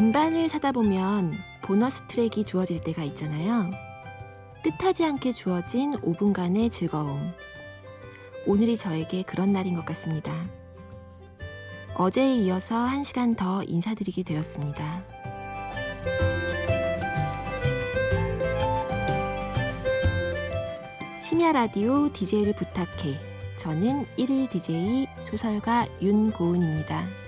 음반을 사다 보면 보너스 트랙이 주어질 때가 있잖아요. 뜻하지 않게 주어진 5분간의 즐거움. 오늘이 저에게 그런 날인 것 같습니다. 어제에 이어서 1시간 더 인사드리게 되었습니다. 심야 라디오 DJ를 부탁해. 저는 1일 DJ 소설가 윤고은입니다.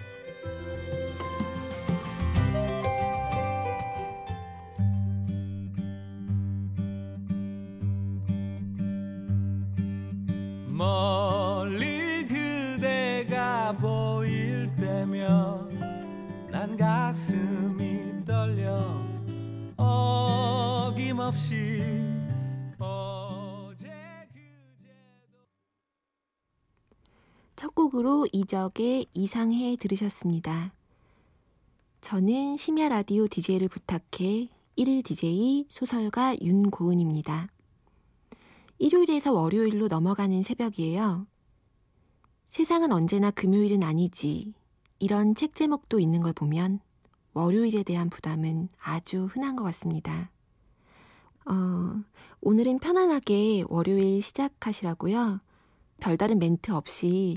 첫 곡으로 이적의 이상해 들으셨습니다. 저는 심야 라디오 DJ를 부탁해 1일 DJ 소설가 윤고은입니다. 일요일에서 월요일로 넘어가는 새벽이에요. 세상은 언제나 금요일은 아니지. 이런 책 제목도 있는 걸 보면 월요일에 대한 부담은 아주 흔한 것 같습니다. 어, 오늘은 편안하게 월요일 시작하시라고요. 별다른 멘트 없이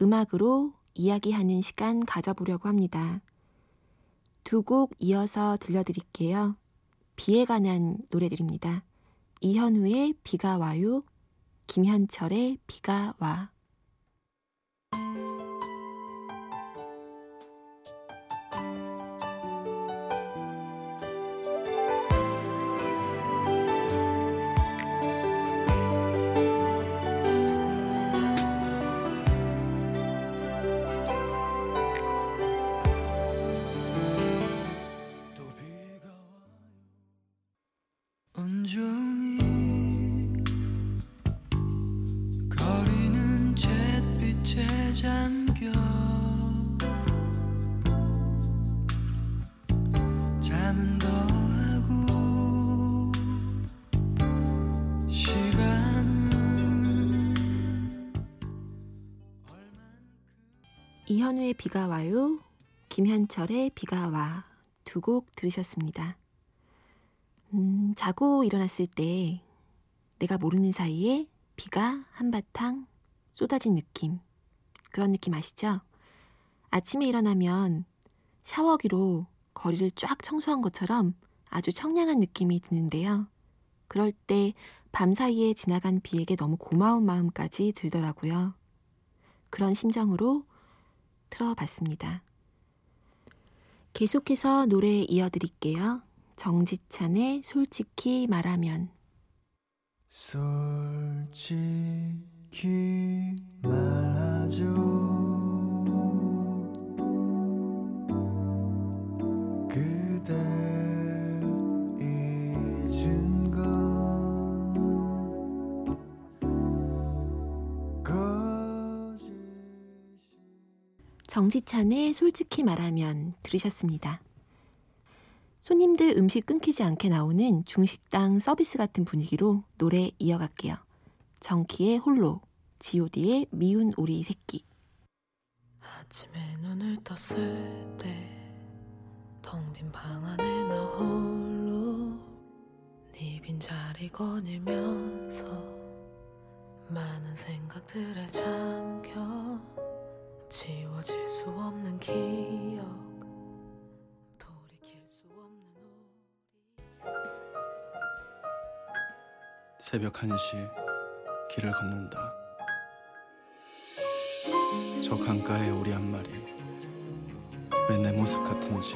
음악으로 이야기하는 시간 가져보려고 합니다. 두 곡 이어서 들려드릴게요. 비에 관한 노래들입니다. 이현우의 비가 와요, 김현철의 비가 와. 이현우의 비가 와요, 김현철의 비가 와. 두 곡 들으셨습니다. 음, 자고 일어났을 때 내가 모르는 사이에 비가 한바탕 쏟아진 느낌. 그런 느낌 아시죠? 아침에 일어나면 샤워기로 거리를 쫙 청소한 것처럼 아주 청량한 느낌이 드는데요. 그럴 때 밤 사이에 지나간 비에게 너무 고마운 마음까지 들더라고요. 그런 심정으로 틀어봤습니다. 계속해서 노래 이어드릴게요. 정지찬의 솔직히 말하면 솔직히 말하죠 정지찬의 솔직히 말하면 들으셨습니다. 손님들 음식 끊기지 않게 나오는 중식당 서비스 같은 분위기로 노래 이어갈게요. 정키의 홀로, god의 미운 오리 새끼. 아침에 눈을 떴을 때 텅 빈 방 안에 나 홀로 네 빈자리 거닐면서 많은 생각들에 잠겨 지워질 수 없는 기억. 돌이킬 수 없는 우리. 새벽 1시 길을 걷는다. 저 강가에 우리 한 마리. 왜 내 모습 같은지.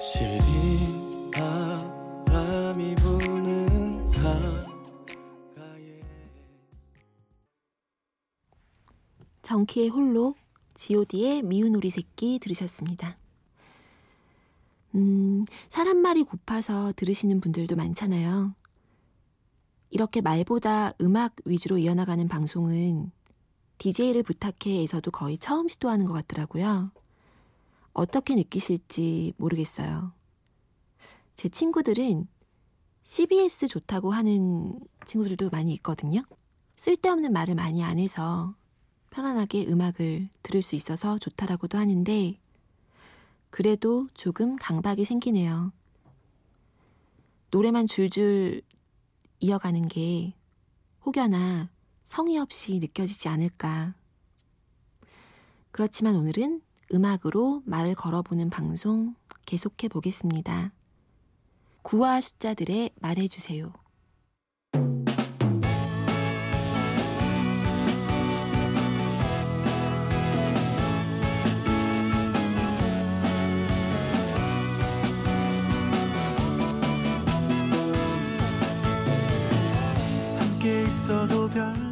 시린 정키의 홀로, god의 미운 오리 새끼 들으셨습니다. 음, 사람 말이 고파서 들으시는 분들도 많잖아요. 이렇게 말보다 음악 위주로 이어나가는 방송은 DJ를 부탁해에서도 거의 처음 시도하는 것 같더라고요. 어떻게 느끼실지 모르겠어요. 제 친구들은 CBS 좋다고 하는 친구들도 많이 있거든요. 쓸데없는 말을 많이 안 해서 편안하게 음악을 들을 수 있어서 좋다라고도 하는데 그래도 조금 강박이 생기네요. 노래만 줄줄 이어가는 게 혹여나 성의 없이 느껴지지 않을까. 그렇지만 오늘은 음악으로 말을 걸어보는 방송 계속해 보겠습니다. 구와 숫자들의 말해주세요. 함께 있어도 별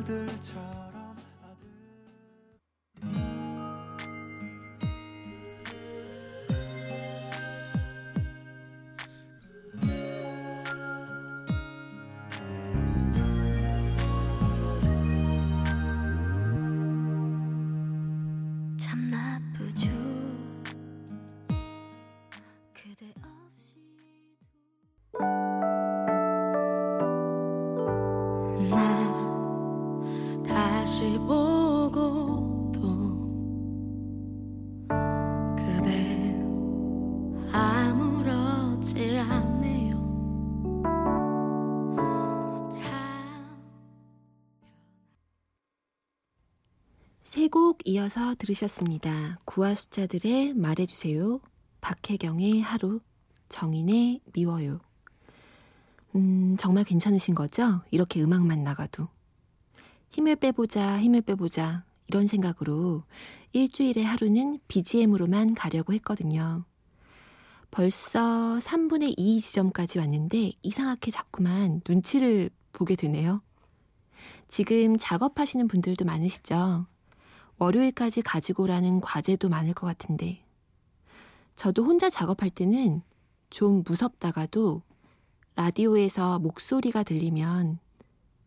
세 곡 이어서 들으셨습니다. 구와 숫자들의 말해주세요. 박혜경의 하루, 정인의 미워요. 음, 정말 괜찮으신 거죠? 이렇게 음악만 나가도. 힘을 빼보자, 힘을 빼보자, 이런 생각으로 일주일에 하루는 BGM으로만 가려고 했거든요. 벌써 3분의 2 지점까지 왔는데 이상하게 자꾸만 눈치를 보게 되네요. 지금 작업하시는 분들도 많으시죠? 월요일까지 가지고 오라는 과제도 많을 것 같은데. 저도 혼자 작업할 때는 좀 무섭다가도 라디오에서 목소리가 들리면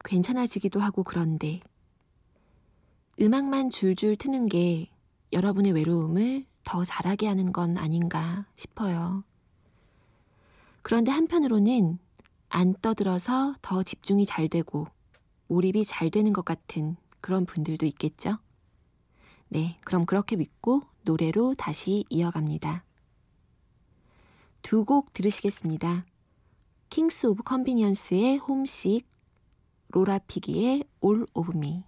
괜찮아지기도 하고 그런데 음악만 줄줄 트는 게 여러분의 외로움을 더 잘하게 하는 건 아닌가 싶어요. 그런데 한편으로는 안 떠들어서 더 집중이 잘 되고 몰입이 잘 되는 것 같은 그런 분들도 있겠죠? 네, 그럼 그렇게 믿고 노래로 다시 이어갑니다. 두 곡 들으시겠습니다. Kings of Convenience의 Homesick, 로라 피기의 All of Me.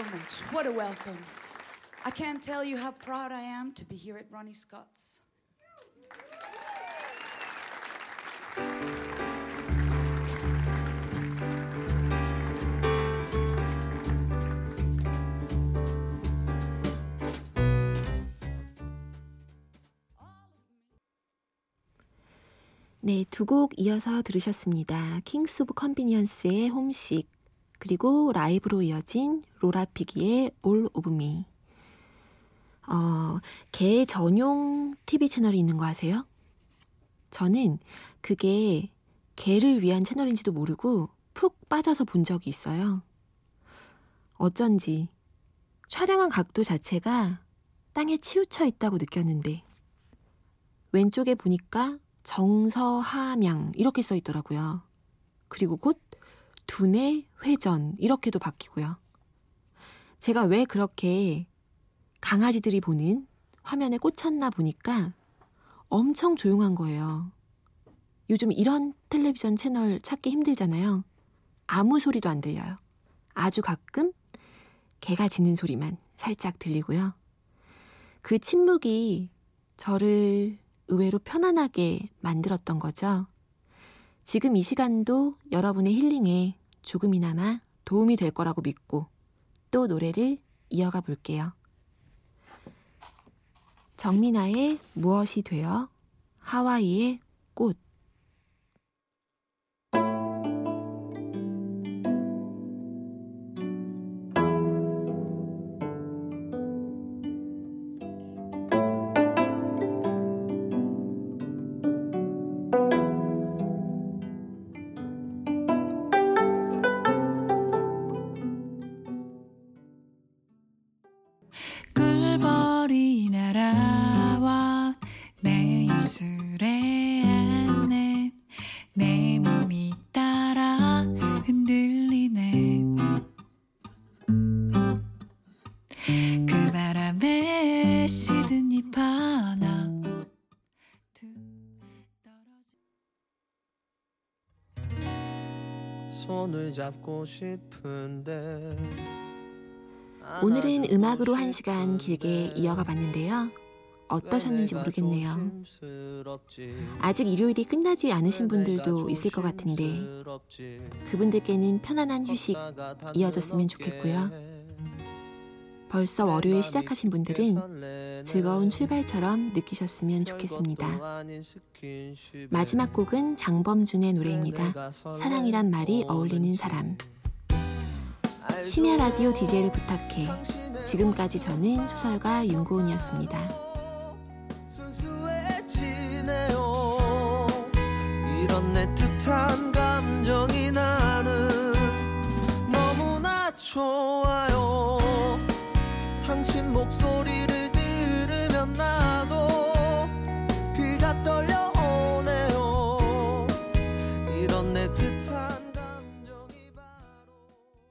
So much. What a welcome. I can't tell you how proud I am to be here at Ronnie Scott's. 네, 두 곡 이어서 들으셨습니다. 킹스 오브 컨비니언스의 홈식, 그리고 라이브로 이어진 로라 피기의 All of Me. 어, 개 전용 TV 채널이 있는 거 아세요? 저는 그게 개를 위한 채널인지도 모르고 푹 빠져서 본 적이 있어요. 어쩐지 촬영한 각도 자체가 땅에 치우쳐 있다고 느꼈는데 왼쪽에 보니까 정서함양 이렇게 써 있더라고요. 그리고 곧 두뇌 회전 이렇게도 바뀌고요. 제가 왜 그렇게 강아지들이 보는 화면에 꽂혔나 보니까 엄청 조용한 거예요. 요즘 이런 텔레비전 채널 찾기 힘들잖아요. 아무 소리도 안 들려요. 아주 가끔 개가 짖는 소리만 살짝 들리고요. 그 침묵이 저를 의외로 편안하게 만들었던 거죠. 지금 이 시간도 여러분의 힐링에 조금이나마 도움이 될 거라고 믿고 또 노래를 이어가 볼게요. 정민아의 무엇이 되어 하와이의 꽃 꿀벌이 날아와 내 입술에 안내 내 몸이 따라 흔들리네. 그 바람에 시든 잎 하나 손을 잡고 싶은데 오늘은 음악으로 한 시간 길게 이어가 봤는데요. 어떠셨는지 모르겠네요. 아직 일요일이 끝나지 않으신 분들도 있을 것 같은데 그분들께는 편안한 휴식 이어졌으면 좋겠고요. 벌써 월요일 시작하신 분들은 즐거운 출발처럼 느끼셨으면 좋겠습니다. 마지막 곡은 장범준의 노래입니다. 사랑이란 말이 어울리는 사람. 심야 라디오 DJ를 부탁해. 지금까지 저는 소설가 윤고은이었습니다.